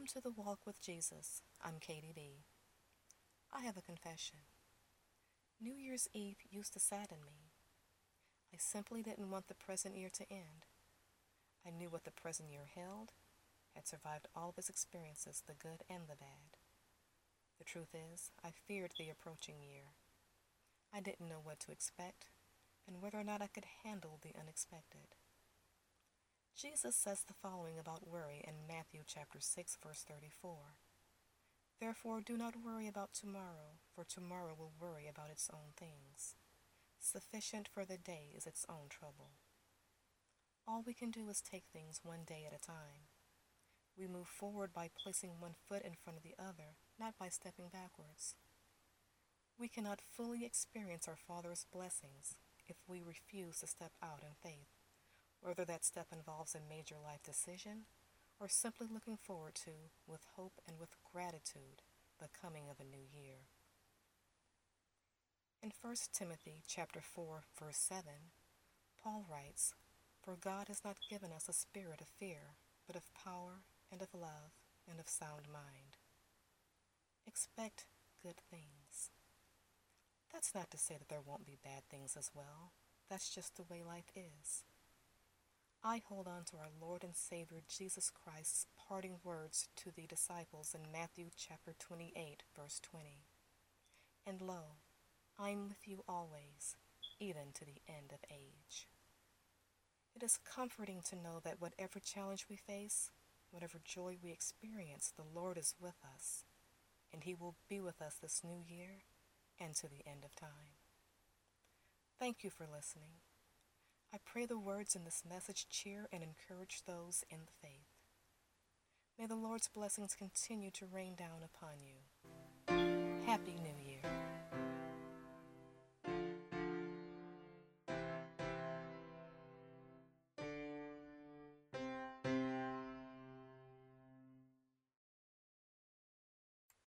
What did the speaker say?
Welcome to the Walk with Jesus. I'm Katie B. I have a confession. New Year's Eve used to sadden me. I simply didn't want the present year to end. I knew what the present year held, had survived all of its experiences, the good and the bad. The truth is, I feared the approaching year. I didn't know what to expect and whether or not I could handle the unexpected. Jesus says the following about worry in Matthew chapter 6 verse 34. Therefore do not worry about tomorrow, for tomorrow will worry about its own things. Sufficient for the day is its own trouble. All we can do is take things one day at a time. We move forward by placing one foot in front of the other, not by stepping backwards. We cannot fully experience our Father's blessings if we refuse to step out in faith, whether that step involves a major life decision or simply looking forward to, with hope and with gratitude, the coming of a new year. In 1 Timothy chapter 4 verse 7, Paul writes, "For God has not given us a spirit of fear, but of power and of love and of sound mind." Expect good things. That's not to say that there won't be bad things as well. That's just the way life is. I hold on to our Lord and Savior Jesus Christ's parting words to the disciples in Matthew chapter 28 verse 20. And lo, I am with you always, even to the end of age. It is comforting to know that whatever challenge we face, whatever joy we experience, the Lord is with us, and He will be with us this new year and to the end of time. Thank you for listening. I pray the words in this message cheer and encourage those in the faith. May the Lord's blessings continue to rain down upon you.